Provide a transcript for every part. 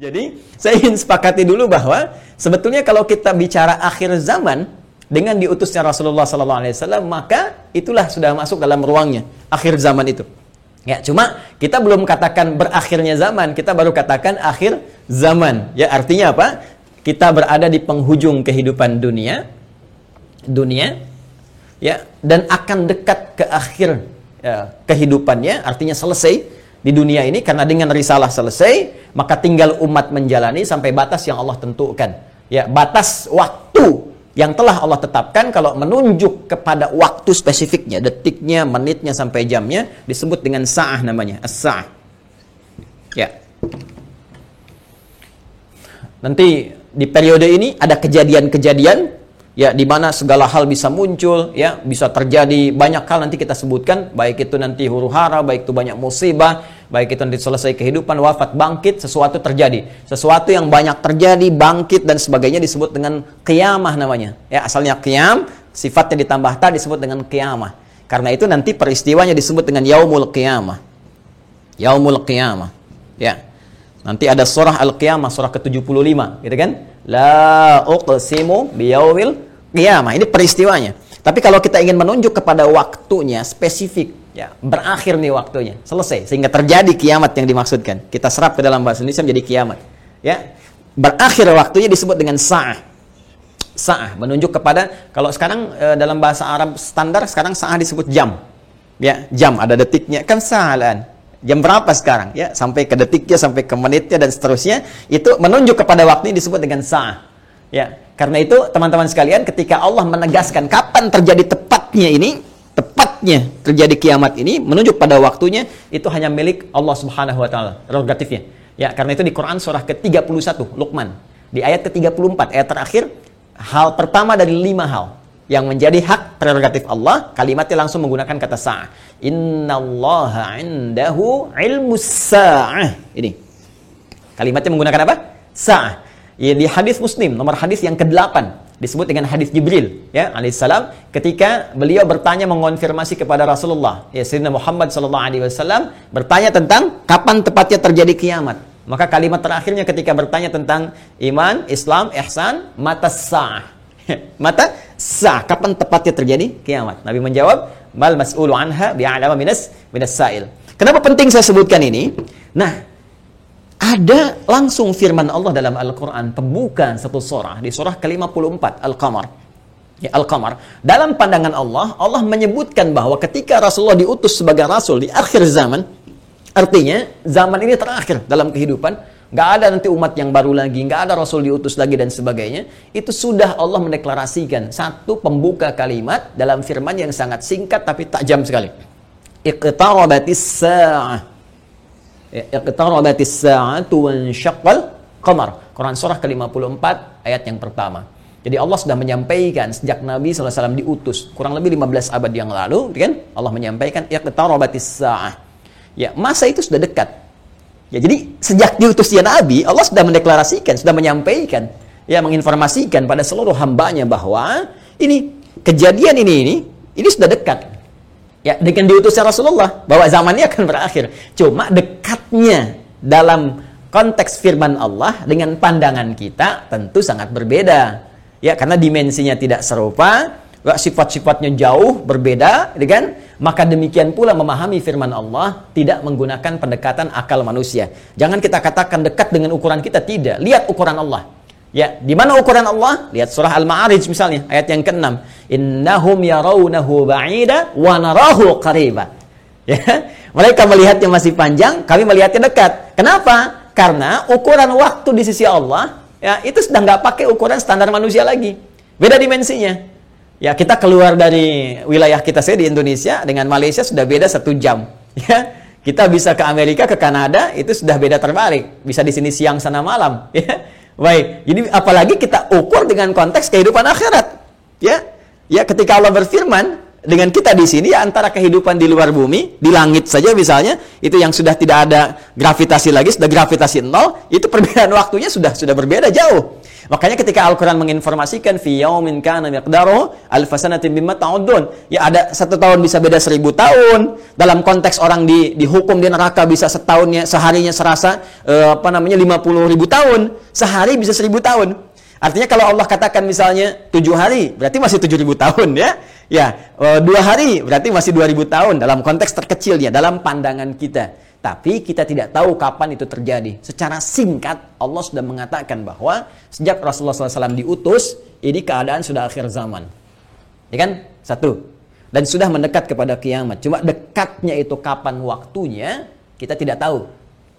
Jadi, saya ingin sepakati dulu bahwa sebetulnya kalau kita bicara akhir zaman dengan diutusnya Rasulullah SAW, maka itulah sudah masuk dalam ruangnya akhir zaman itu. Ya, cuma kita belum katakan berakhirnya zaman, kita baru katakan akhir zaman. Ya, artinya apa? Kita berada di penghujung kehidupan dunia, dunia, ya, dan akan dekat ke akhir ya, kehidupannya, artinya selesai di dunia ini karena dengan risalah selesai maka tinggal umat menjalani sampai batas yang Allah tentukan. Ya batas waktu yang telah Allah tetapkan kalau menunjuk kepada waktu spesifiknya detiknya menitnya sampai jamnya disebut dengan sa'ah namanya as-sa'ah. Ya. Nanti di periode ini ada kejadian-kejadian ya di mana segala hal bisa muncul ya bisa terjadi. Banyak hal nanti kita sebutkan baik itu nanti huru hara baik itu banyak musibah baik itu nanti selesai kehidupan wafat bangkit sesuatu terjadi. Sesuatu yang banyak terjadi bangkit dan sebagainya disebut dengan kiamah namanya. Ya asalnya kiam sifatnya ditambah ta disebut dengan kiamah karena itu nanti peristiwanya disebut dengan yaumul kiamah yaumul kiamah ya. Nanti ada surah al-qiyamah surah ke-75 gitu kan la uqsimu biyaumil qiyamah. Ini peristiwanya. Tapi kalau kita ingin menunjuk kepada waktunya spesifik, ya berakhir nih waktunya, selesai sehingga terjadi kiamat yang dimaksudkan. Kita serap ke dalam bahasa Indonesia menjadi kiamat. Ya. Berakhir waktunya disebut dengan sa'ah. Sa'ah menunjuk kepada kalau sekarang e, dalam bahasa Arab standar sekarang sa'ah disebut jam. Ya, jam ada detiknya kan sa'alan. Jam berapa sekarang? Ya, sampai ke detiknya, sampai ke menitnya dan seterusnya. Itu menunjuk kepada waktu ini disebut dengan sa'ah. Ya, karena itu teman-teman sekalian ketika Allah menegaskan kapan terjadi tepatnya ini, tepatnya terjadi kiamat ini menunjuk pada waktunya itu hanya milik Allah Subhanahu wa taala, prerogatifnya. Ya, karena itu di Quran surah ke-31 Luqman di ayat ke-34 ayat terakhir hal pertama dari lima hal yang menjadi hak prerogatif Allah, kalimatnya langsung menggunakan kata sa'ah. Innallaha indahu ilmu sa'ah. Ini. Kalimatnya menggunakan apa? Sa'ah. Ya, di hadis Muslim nomor hadis yang ke-8 disebut dengan hadis Jibril ya alaihissalam ketika beliau bertanya mengonfirmasi kepada Rasulullah ya Sayyidina Muhammad sallallahu alaihi wasallam bertanya tentang kapan tepatnya terjadi kiamat maka kalimat terakhirnya ketika bertanya tentang iman, Islam, ihsan, mata sah. mata sah, kapan tepatnya terjadi kiamat? Nabi menjawab, "Mal mas'ulu anha bi'alama minas minas sa'il." Kenapa penting saya sebutkan ini? Nah, ada langsung firman Allah dalam Al-Quran, pembuka satu surah, di surah ke-54, Al-Qamar. Ya, Al-Qamar. Dalam pandangan Allah, Allah menyebutkan bahwa ketika Rasulullah diutus sebagai Rasul di akhir zaman, artinya zaman ini terakhir dalam kehidupan, nggak ada nanti umat yang baru lagi, nggak ada Rasul diutus lagi dan sebagainya, itu sudah Allah mendeklarasikan satu pembuka kalimat dalam firman yang sangat singkat tapi tajam sekali. Iqtarabatis sa'ah iqtarabatis sa'atu wa syaqqal qamar. Quran surah ke-54 ayat yang pertama. Jadi Allah sudah menyampaikan sejak Nabi SAW diutus kurang lebih 15 abad yang lalu, kan? Allah menyampaikan iqtarabatis sa'ah. Ya, masa itu sudah dekat. Ya, jadi sejak diutusnya Nabi, Allah sudah mendeklarasikan, sudah menyampaikan, ya menginformasikan pada seluruh hambanya bahwa ini kejadian ini ini ini sudah dekat. Ya, dengan diutusnya Rasulullah bahwa zamannya akan berakhir. Cuma dekatnya dalam konteks firman Allah dengan pandangan kita tentu sangat berbeda. Ya, karena dimensinya tidak serupa, sifat-sifatnya jauh berbeda, kan? Maka demikian pula memahami firman Allah tidak menggunakan pendekatan akal manusia. Jangan kita katakan dekat dengan ukuran kita, tidak. Lihat ukuran Allah. Ya, di mana ukuran Allah? Lihat surah Al-Ma'arij misalnya, ayat yang ke-6. Innahum yarawnahu ba'ida wa narahu qariba. Ya, mereka melihatnya masih panjang, kami melihatnya dekat. Kenapa? Karena ukuran waktu di sisi Allah, ya, itu sudah nggak pakai ukuran standar manusia lagi. Beda dimensinya. Ya, kita keluar dari wilayah kita saya di Indonesia dengan Malaysia sudah beda satu jam. Ya, kita bisa ke Amerika, ke Kanada, itu sudah beda terbalik. Bisa di sini siang sana malam. Ya, Baik, jadi apalagi kita ukur dengan konteks kehidupan akhirat. Ya, ya ketika Allah berfirman dengan kita di sini ya antara kehidupan di luar bumi, di langit saja misalnya, itu yang sudah tidak ada gravitasi lagi, sudah gravitasi nol, itu perbedaan waktunya sudah sudah berbeda jauh. Makanya ketika Al-Quran menginformasikan fi yaumin kana miqdaruhu alfasanatin bimma ta'udun. Ya ada satu tahun bisa beda seribu tahun. Dalam konteks orang di dihukum di neraka bisa setahunnya seharinya serasa eh, apa namanya lima puluh ribu tahun. Sehari bisa seribu tahun. Artinya kalau Allah katakan misalnya tujuh hari, berarti masih tujuh ribu tahun ya. Ya, eh, dua hari berarti masih dua ribu tahun dalam konteks terkecilnya, dalam pandangan kita. Tapi kita tidak tahu kapan itu terjadi. Secara singkat, Allah sudah mengatakan bahwa sejak Rasulullah SAW diutus, ini keadaan sudah akhir zaman. Ya kan? Satu. Dan sudah mendekat kepada kiamat. Cuma dekatnya itu kapan waktunya, kita tidak tahu.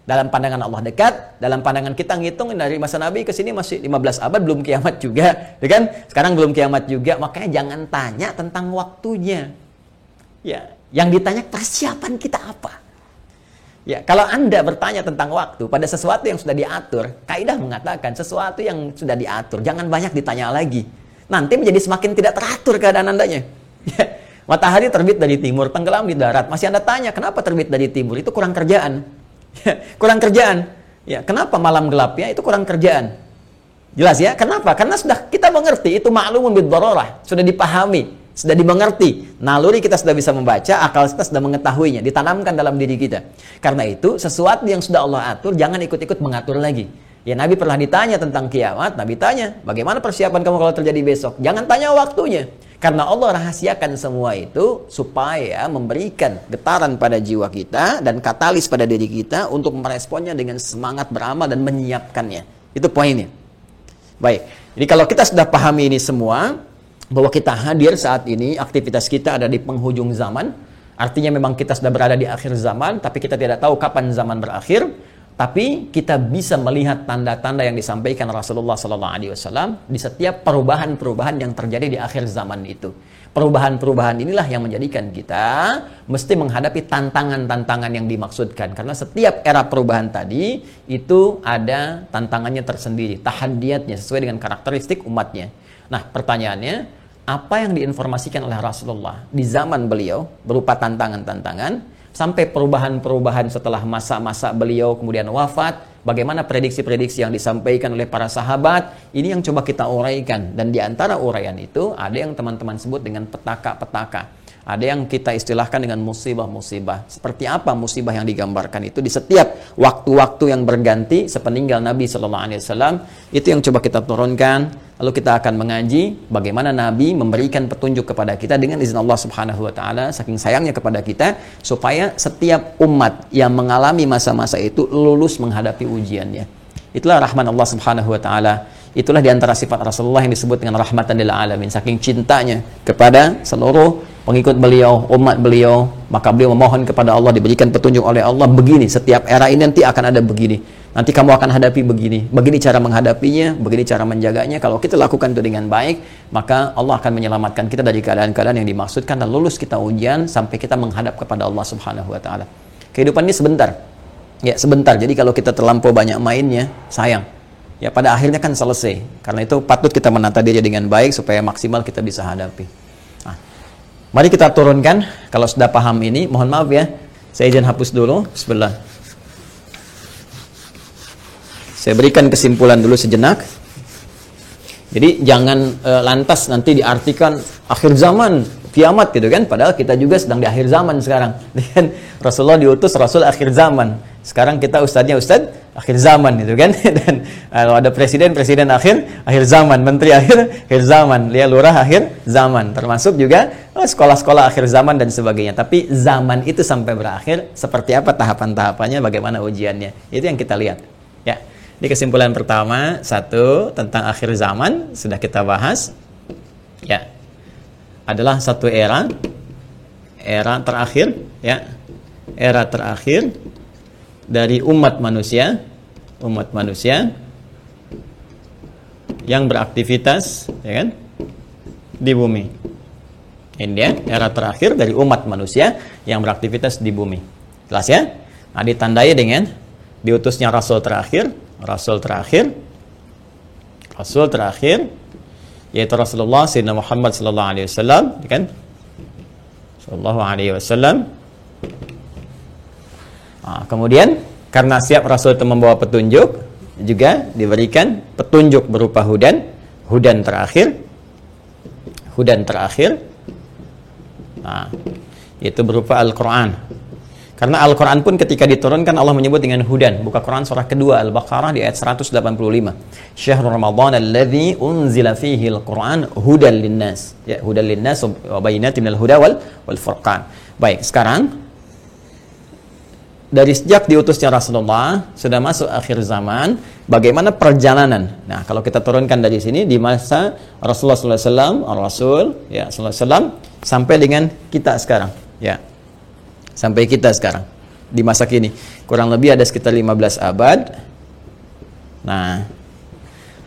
Dalam pandangan Allah dekat, dalam pandangan kita ngitung dari masa Nabi ke sini masih 15 abad belum kiamat juga, ya kan? Sekarang belum kiamat juga, makanya jangan tanya tentang waktunya. Ya, yang ditanya persiapan kita apa? Ya, kalau Anda bertanya tentang waktu pada sesuatu yang sudah diatur, kaidah mengatakan sesuatu yang sudah diatur, jangan banyak ditanya lagi. Nanti menjadi semakin tidak teratur keadaan Andanya. Ya, matahari terbit dari timur, tenggelam di darat. Masih Anda tanya, kenapa terbit dari timur? Itu kurang kerjaan. Ya, kurang kerjaan. Ya, kenapa malam gelapnya? Itu kurang kerjaan. Jelas ya? Kenapa? Karena sudah kita mengerti itu maklumun bid sudah dipahami sudah dimengerti. Naluri kita sudah bisa membaca, akal kita sudah mengetahuinya, ditanamkan dalam diri kita. Karena itu, sesuatu yang sudah Allah atur, jangan ikut-ikut mengatur lagi. Ya Nabi pernah ditanya tentang kiamat, Nabi tanya, bagaimana persiapan kamu kalau terjadi besok? Jangan tanya waktunya. Karena Allah rahasiakan semua itu supaya memberikan getaran pada jiwa kita dan katalis pada diri kita untuk meresponnya dengan semangat beramal dan menyiapkannya. Itu poinnya. Baik, jadi kalau kita sudah pahami ini semua, bahwa kita hadir saat ini, aktivitas kita ada di penghujung zaman. Artinya memang kita sudah berada di akhir zaman, tapi kita tidak tahu kapan zaman berakhir. Tapi kita bisa melihat tanda-tanda yang disampaikan Rasulullah SAW di setiap perubahan-perubahan yang terjadi di akhir zaman itu. Perubahan-perubahan inilah yang menjadikan kita mesti menghadapi tantangan-tantangan yang dimaksudkan. Karena setiap era perubahan tadi itu ada tantangannya tersendiri, tahadiatnya sesuai dengan karakteristik umatnya. Nah, pertanyaannya, apa yang diinformasikan oleh Rasulullah di zaman beliau berupa tantangan-tantangan sampai perubahan-perubahan setelah masa-masa beliau kemudian wafat bagaimana prediksi-prediksi yang disampaikan oleh para sahabat ini yang coba kita uraikan. Dan di antara uraian itu ada yang teman-teman sebut dengan petaka-petaka ada yang kita istilahkan dengan musibah-musibah. Seperti apa musibah yang digambarkan itu di setiap waktu-waktu yang berganti sepeninggal Nabi Shallallahu Alaihi Wasallam itu yang coba kita turunkan. Lalu kita akan mengaji bagaimana Nabi memberikan petunjuk kepada kita dengan izin Allah Subhanahu Wa Taala saking sayangnya kepada kita supaya setiap umat yang mengalami masa-masa itu lulus menghadapi ujiannya. Itulah rahman Allah Subhanahu Wa Taala. Itulah di antara sifat Rasulullah yang disebut dengan rahmatan lil alamin. Saking cintanya kepada seluruh pengikut beliau, umat beliau, maka beliau memohon kepada Allah diberikan petunjuk oleh Allah begini, setiap era ini nanti akan ada begini. Nanti kamu akan hadapi begini. Begini cara menghadapinya, begini cara menjaganya. Kalau kita lakukan itu dengan baik, maka Allah akan menyelamatkan kita dari keadaan-keadaan yang dimaksudkan dan lulus kita ujian sampai kita menghadap kepada Allah Subhanahu wa taala. Kehidupan ini sebentar. Ya, sebentar. Jadi kalau kita terlampau banyak mainnya, sayang. Ya, pada akhirnya kan selesai. Karena itu patut kita menata diri dengan baik supaya maksimal kita bisa hadapi. Mari kita turunkan kalau sudah paham ini. Mohon maaf ya. Saya izin hapus dulu. Bismillah. Saya berikan kesimpulan dulu sejenak. Jadi jangan e, lantas nanti diartikan akhir zaman, kiamat gitu kan. Padahal kita juga sedang di akhir zaman sekarang. Dan Rasulullah diutus Rasul akhir zaman. Sekarang kita ustadznya ustadz akhir zaman itu kan? Dan kalau ada presiden presiden akhir akhir zaman. Menteri akhir akhir zaman. Lihat lurah akhir zaman. Termasuk juga oh, sekolah-sekolah akhir zaman dan sebagainya. Tapi zaman itu sampai berakhir seperti apa tahapan-tahapannya bagaimana ujiannya? Itu yang kita lihat. Ya. Di kesimpulan pertama. Satu tentang akhir zaman. Sudah kita bahas. Ya adalah satu era era terakhir ya era terakhir dari umat manusia, umat manusia yang beraktivitas, ya kan, di bumi. Ini dia era terakhir dari umat manusia yang beraktivitas di bumi. Jelas ya? Nah, ditandai dengan diutusnya rasul terakhir, rasul terakhir, rasul terakhir, yaitu Rasulullah Sayyidina Muhammad sallallahu alaihi wasallam, kan? Sallallahu alaihi wasallam Nah, kemudian karena siap Rasul itu membawa petunjuk, juga diberikan petunjuk berupa hudan, hudan terakhir, hudan terakhir. Nah, itu berupa Al-Qur'an. Karena Al-Quran pun ketika diturunkan Allah menyebut dengan hudan. Buka Quran surah kedua Al-Baqarah di ayat 185. Syahrul Ramadan alladhi unzila fihi Al-Quran hudan linnas. Ya, hudan linnas wa bayinatin minal huda wal, wal furqan. Baik, sekarang dari sejak diutusnya Rasulullah sudah masuk akhir zaman bagaimana perjalanan nah kalau kita turunkan dari sini di masa Rasulullah SAW Rasul ya SAW sampai dengan kita sekarang ya sampai kita sekarang di masa kini kurang lebih ada sekitar 15 abad nah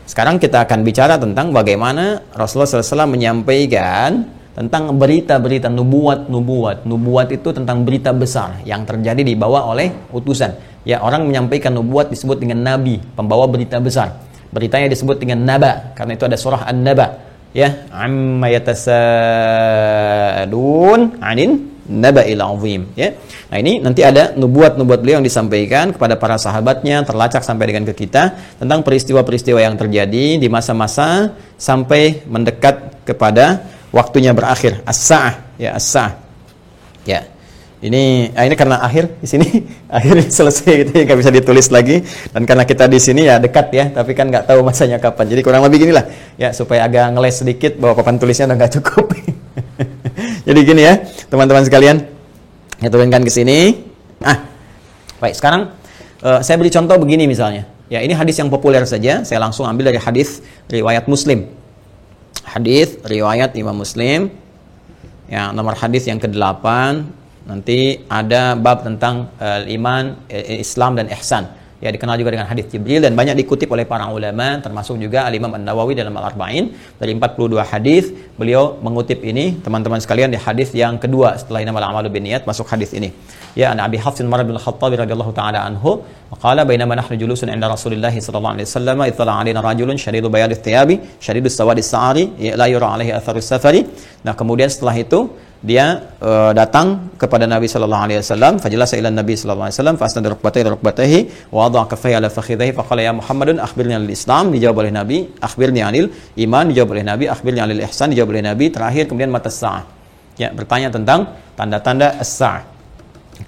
sekarang kita akan bicara tentang bagaimana Rasulullah SAW menyampaikan tentang berita-berita nubuat-nubuat. Nubuat itu tentang berita besar yang terjadi dibawa oleh utusan. Ya, orang menyampaikan nubuat disebut dengan nabi, pembawa berita besar. Beritanya disebut dengan naba karena itu ada surah An-Naba. Ya, amma yatasadun 'anin naba'il azim ya. Nah, ini nanti ada nubuat-nubuat beliau yang disampaikan kepada para sahabatnya terlacak sampai dengan ke kita tentang peristiwa-peristiwa yang terjadi di masa-masa sampai mendekat kepada waktunya berakhir. As-saah ya as-saah. Ya. Ini ah, ini karena akhir di sini. Akhir selesai gitu ya nggak bisa ditulis lagi. Dan karena kita di sini ya dekat ya. Tapi kan nggak tahu masanya kapan. Jadi kurang lebih ginilah. Ya supaya agak ngeles sedikit bahwa papan tulisnya udah nggak cukup. Jadi gini ya, teman-teman sekalian. Saya turunkan ke sini. Ah, baik. Sekarang uh, saya beri contoh begini misalnya. Ya, ini hadis yang populer saja. Saya langsung ambil dari hadis riwayat Muslim. Hadis riwayat Imam Muslim. Ya, nomor hadis yang ke-8 nanti ada bab tentang uh, iman, uh, Islam dan ihsan ya dikenal juga dengan hadis Jibril dan banyak dikutip oleh para ulama termasuk juga Al Imam An-Nawawi dalam Al-Arba'in. Dari 42 hadis beliau mengutip ini. Teman-teman sekalian di hadis yang kedua setelah innamal a'malu binniyat masuk hadis ini. Ya an Abi Hafs bin Umar bin Khattab radhiyallahu taala anhu qala bainama nahnu julusun 'inda Rasulillah sallallahu alaihi wasallam itala 'alaina rajulun shadidu bayad thiyabi shadidu sawadi sa'ari la yura alaihi atharu safari nah kemudian setelah itu dia uh, datang kepada Nabi sallallahu alaihi wasallam fajalasa ila Nabi sallallahu alaihi wasallam fasnada rukbatayhi rukbatayhi wa wada'a kaffayhi ala fakhidhihi faqala ya Muhammadun akhbirni anil Islam dijawab oleh Nabi akhbirni anil iman dijawab oleh Nabi akhbirni anil ihsan dijawab oleh Nabi terakhir kemudian mata sa'ah ya bertanya tentang tanda-tanda as-sa'ah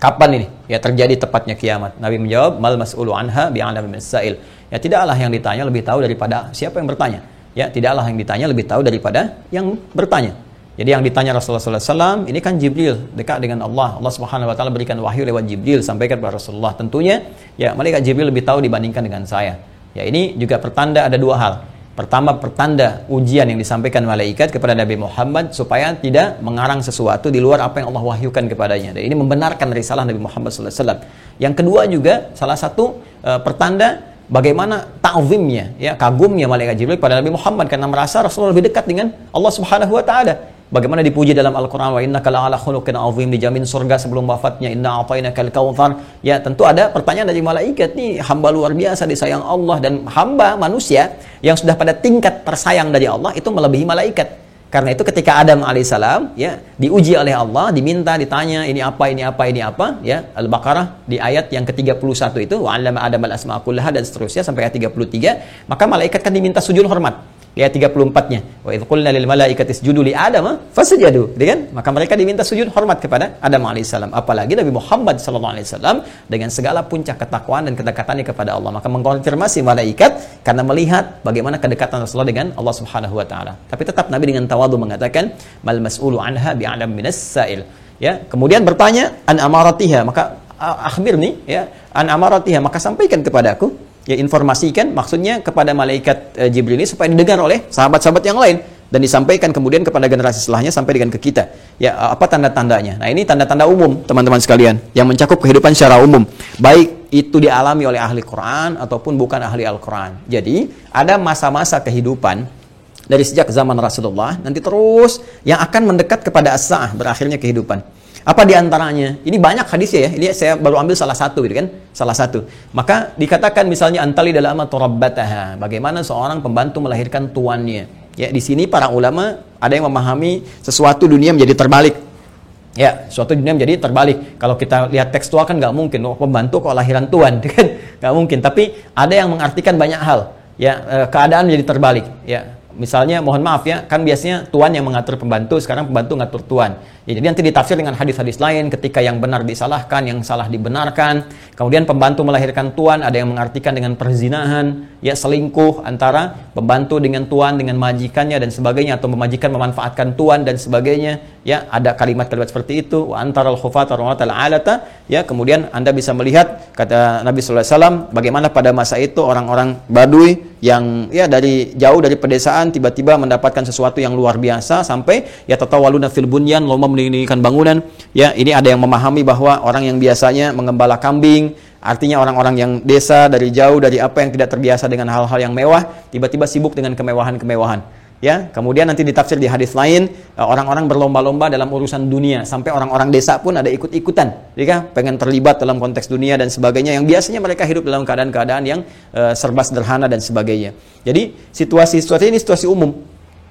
kapan ini? Ya terjadi tepatnya kiamat. Nabi menjawab mal mas'ulu anha bi'alam min sa'il ya tidaklah yang ditanya lebih tahu daripada siapa yang bertanya. Ya tidaklah yang ditanya lebih tahu daripada yang bertanya jadi yang ditanya Rasulullah SAW, ini kan Jibril, dekat dengan Allah. Allah Subhanahu Wa Taala berikan wahyu lewat Jibril, sampaikan kepada Rasulullah. Tentunya, ya malaikat Jibril lebih tahu dibandingkan dengan saya. Ya ini juga pertanda ada dua hal. Pertama, pertanda ujian yang disampaikan malaikat kepada Nabi Muhammad supaya tidak mengarang sesuatu di luar apa yang Allah wahyukan kepadanya. Dan ini membenarkan risalah Nabi Muhammad SAW. Yang kedua juga salah satu uh, pertanda bagaimana ta'zimnya ya kagumnya malaikat Jibril pada Nabi Muhammad karena merasa Rasulullah lebih dekat dengan Allah Subhanahu wa taala. Bagaimana dipuji dalam Al-Quran? Wa innaka la'ala khuluqin azim. Dijamin surga sebelum wafatnya. Inna a'tainaka al-kautsar. Ya, tentu ada pertanyaan dari malaikat nih, hamba luar biasa disayang Allah dan hamba manusia yang sudah pada tingkat tersayang dari Allah itu melebihi malaikat. Karena itu ketika Adam alaihissalam ya diuji oleh Allah, diminta, ditanya ini apa, ini apa, ini apa, ya Al-Baqarah di ayat yang ke-31 itu wa 'allama Adam al-asma'a dan seterusnya sampai ayat 33, maka malaikat kan diminta sujud hormat ayat 34-nya. Wa idh qulna lil malaikati isjudu li Adam fasajadu, gitu kan? Maka mereka diminta sujud hormat kepada Adam alaihissalam. Apalagi Nabi Muhammad sallallahu alaihi wasallam dengan segala puncak ketakwaan dan kedekatannya kepada Allah. Maka mengkonfirmasi malaikat karena melihat bagaimana kedekatan Rasulullah dengan Allah Subhanahu wa taala. Tapi tetap Nabi dengan tawadu mengatakan mal mas'ulu anha bi'alam minas sa'il. Ya, kemudian bertanya an amaratiha, maka akhbir nih ya, an amaratiha, maka sampaikan kepadaku ya informasikan maksudnya kepada malaikat e, Jibril ini supaya didengar oleh sahabat-sahabat yang lain dan disampaikan kemudian kepada generasi setelahnya sampai dengan ke kita. Ya, apa tanda-tandanya? Nah, ini tanda-tanda umum, teman-teman sekalian, yang mencakup kehidupan secara umum, baik itu dialami oleh ahli Quran ataupun bukan ahli Al-Quran. Jadi, ada masa-masa kehidupan dari sejak zaman Rasulullah nanti terus yang akan mendekat kepada as-sa'ah berakhirnya kehidupan. Apa di antaranya? Ini banyak hadisnya ya. Ini saya baru ambil salah satu gitu kan. Salah satu. Maka dikatakan misalnya antali dalam turabbataha. Bagaimana seorang pembantu melahirkan tuannya. Ya, di sini para ulama ada yang memahami sesuatu dunia menjadi terbalik. Ya, suatu dunia menjadi terbalik. Kalau kita lihat tekstual kan nggak mungkin, oh, pembantu kok lahiran Tuhan, kan nggak mungkin. Tapi ada yang mengartikan banyak hal. Ya, eh, keadaan menjadi terbalik. Ya, misalnya mohon maaf ya, kan biasanya tuan yang mengatur pembantu, sekarang pembantu ngatur tuan. Ya, jadi nanti ditafsir dengan hadis-hadis lain ketika yang benar disalahkan, yang salah dibenarkan. Kemudian pembantu melahirkan tuan, ada yang mengartikan dengan perzinahan, ya selingkuh antara pembantu dengan tuan, dengan majikannya dan sebagainya atau memajikan memanfaatkan tuan dan sebagainya. Ya, ada kalimat-kalimat seperti itu. Wa antaral khufata alata. Ya, kemudian Anda bisa melihat kata Nabi sallallahu alaihi wasallam bagaimana pada masa itu orang-orang Badui yang ya dari jauh dari pedesaan tiba-tiba mendapatkan sesuatu yang luar biasa sampai ya tatawaluna fil bunyan lomba mendirikan bangunan. Ya, ini ada yang memahami bahwa orang yang biasanya mengembala kambing, artinya orang-orang yang desa dari jauh dari apa yang tidak terbiasa dengan hal-hal yang mewah, tiba-tiba sibuk dengan kemewahan-kemewahan. Ya, kemudian nanti ditafsir di hadis lain eh, orang-orang berlomba-lomba dalam urusan dunia sampai orang-orang desa pun ada ikut-ikutan, ya pengen terlibat dalam konteks dunia dan sebagainya yang biasanya mereka hidup dalam keadaan-keadaan yang uh, serba sederhana dan sebagainya. Jadi situasi-situasi ini situasi umum.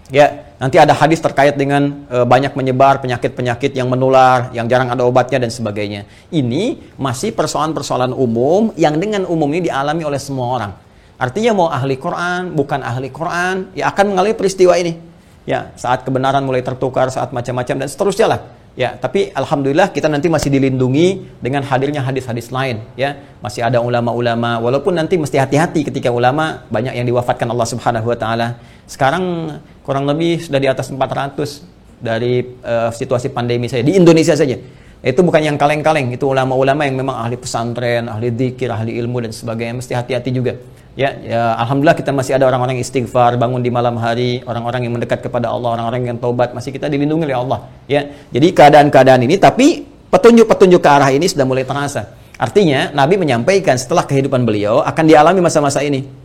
Ya, Nanti ada hadis terkait dengan e, banyak menyebar penyakit-penyakit yang menular, yang jarang ada obatnya dan sebagainya. Ini masih persoalan-persoalan umum yang dengan umum ini dialami oleh semua orang. Artinya mau ahli Quran, bukan ahli Quran, ya akan mengalami peristiwa ini. Ya, saat kebenaran mulai tertukar, saat macam-macam dan seterusnya lah. Ya, tapi alhamdulillah kita nanti masih dilindungi dengan hadirnya hadis-hadis lain, ya. Masih ada ulama-ulama walaupun nanti mesti hati-hati ketika ulama banyak yang diwafatkan Allah Subhanahu wa taala. Sekarang kurang lebih sudah di atas 400 dari uh, situasi pandemi saya di Indonesia saja. Itu bukan yang kaleng-kaleng, itu ulama-ulama yang memang ahli pesantren, ahli dzikir, ahli ilmu dan sebagainya. Mesti hati-hati juga. Ya, ya, alhamdulillah kita masih ada orang-orang istighfar, bangun di malam hari, orang-orang yang mendekat kepada Allah, orang-orang yang taubat, masih kita dilindungi oleh Allah. Ya, jadi keadaan-keadaan ini, tapi petunjuk-petunjuk ke arah ini sudah mulai terasa. Artinya, Nabi menyampaikan setelah kehidupan beliau akan dialami masa-masa ini.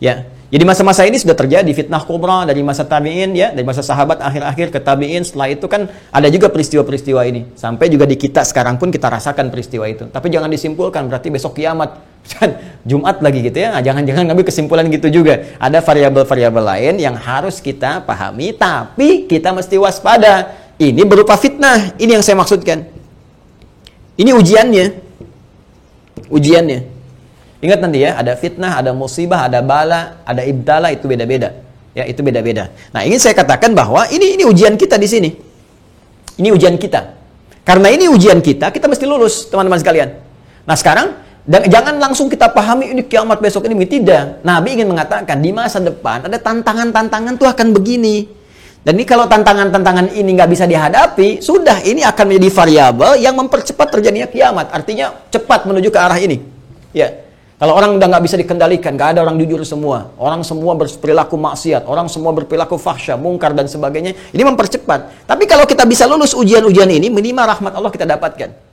Ya, jadi masa-masa ini sudah terjadi fitnah kubra dari masa tabi'in ya, dari masa sahabat akhir-akhir ke tabi'in. Setelah itu kan ada juga peristiwa-peristiwa ini. Sampai juga di kita sekarang pun kita rasakan peristiwa itu. Tapi jangan disimpulkan berarti besok kiamat. Jumat lagi gitu ya. Nah, jangan-jangan ngambil kesimpulan gitu juga. Ada variabel-variabel lain yang harus kita pahami tapi kita mesti waspada. Ini berupa fitnah. Ini yang saya maksudkan. Ini ujiannya. Ujiannya. Ingat nanti ya, ada fitnah, ada musibah, ada bala, ada ibtala itu beda-beda. Ya, itu beda-beda. Nah, ingin saya katakan bahwa ini ini ujian kita di sini. Ini ujian kita. Karena ini ujian kita, kita mesti lulus, teman-teman sekalian. Nah, sekarang dan jangan langsung kita pahami ini kiamat besok ini tidak. Nabi ingin mengatakan di masa depan ada tantangan-tantangan tuh akan begini. Dan ini kalau tantangan-tantangan ini nggak bisa dihadapi, sudah ini akan menjadi variabel yang mempercepat terjadinya kiamat. Artinya cepat menuju ke arah ini. Ya, kalau orang udah nggak bisa dikendalikan, nggak ada orang jujur semua, orang semua berperilaku maksiat, orang semua berperilaku fahsya, mungkar dan sebagainya, ini mempercepat. Tapi kalau kita bisa lulus ujian-ujian ini, minimal rahmat Allah kita dapatkan.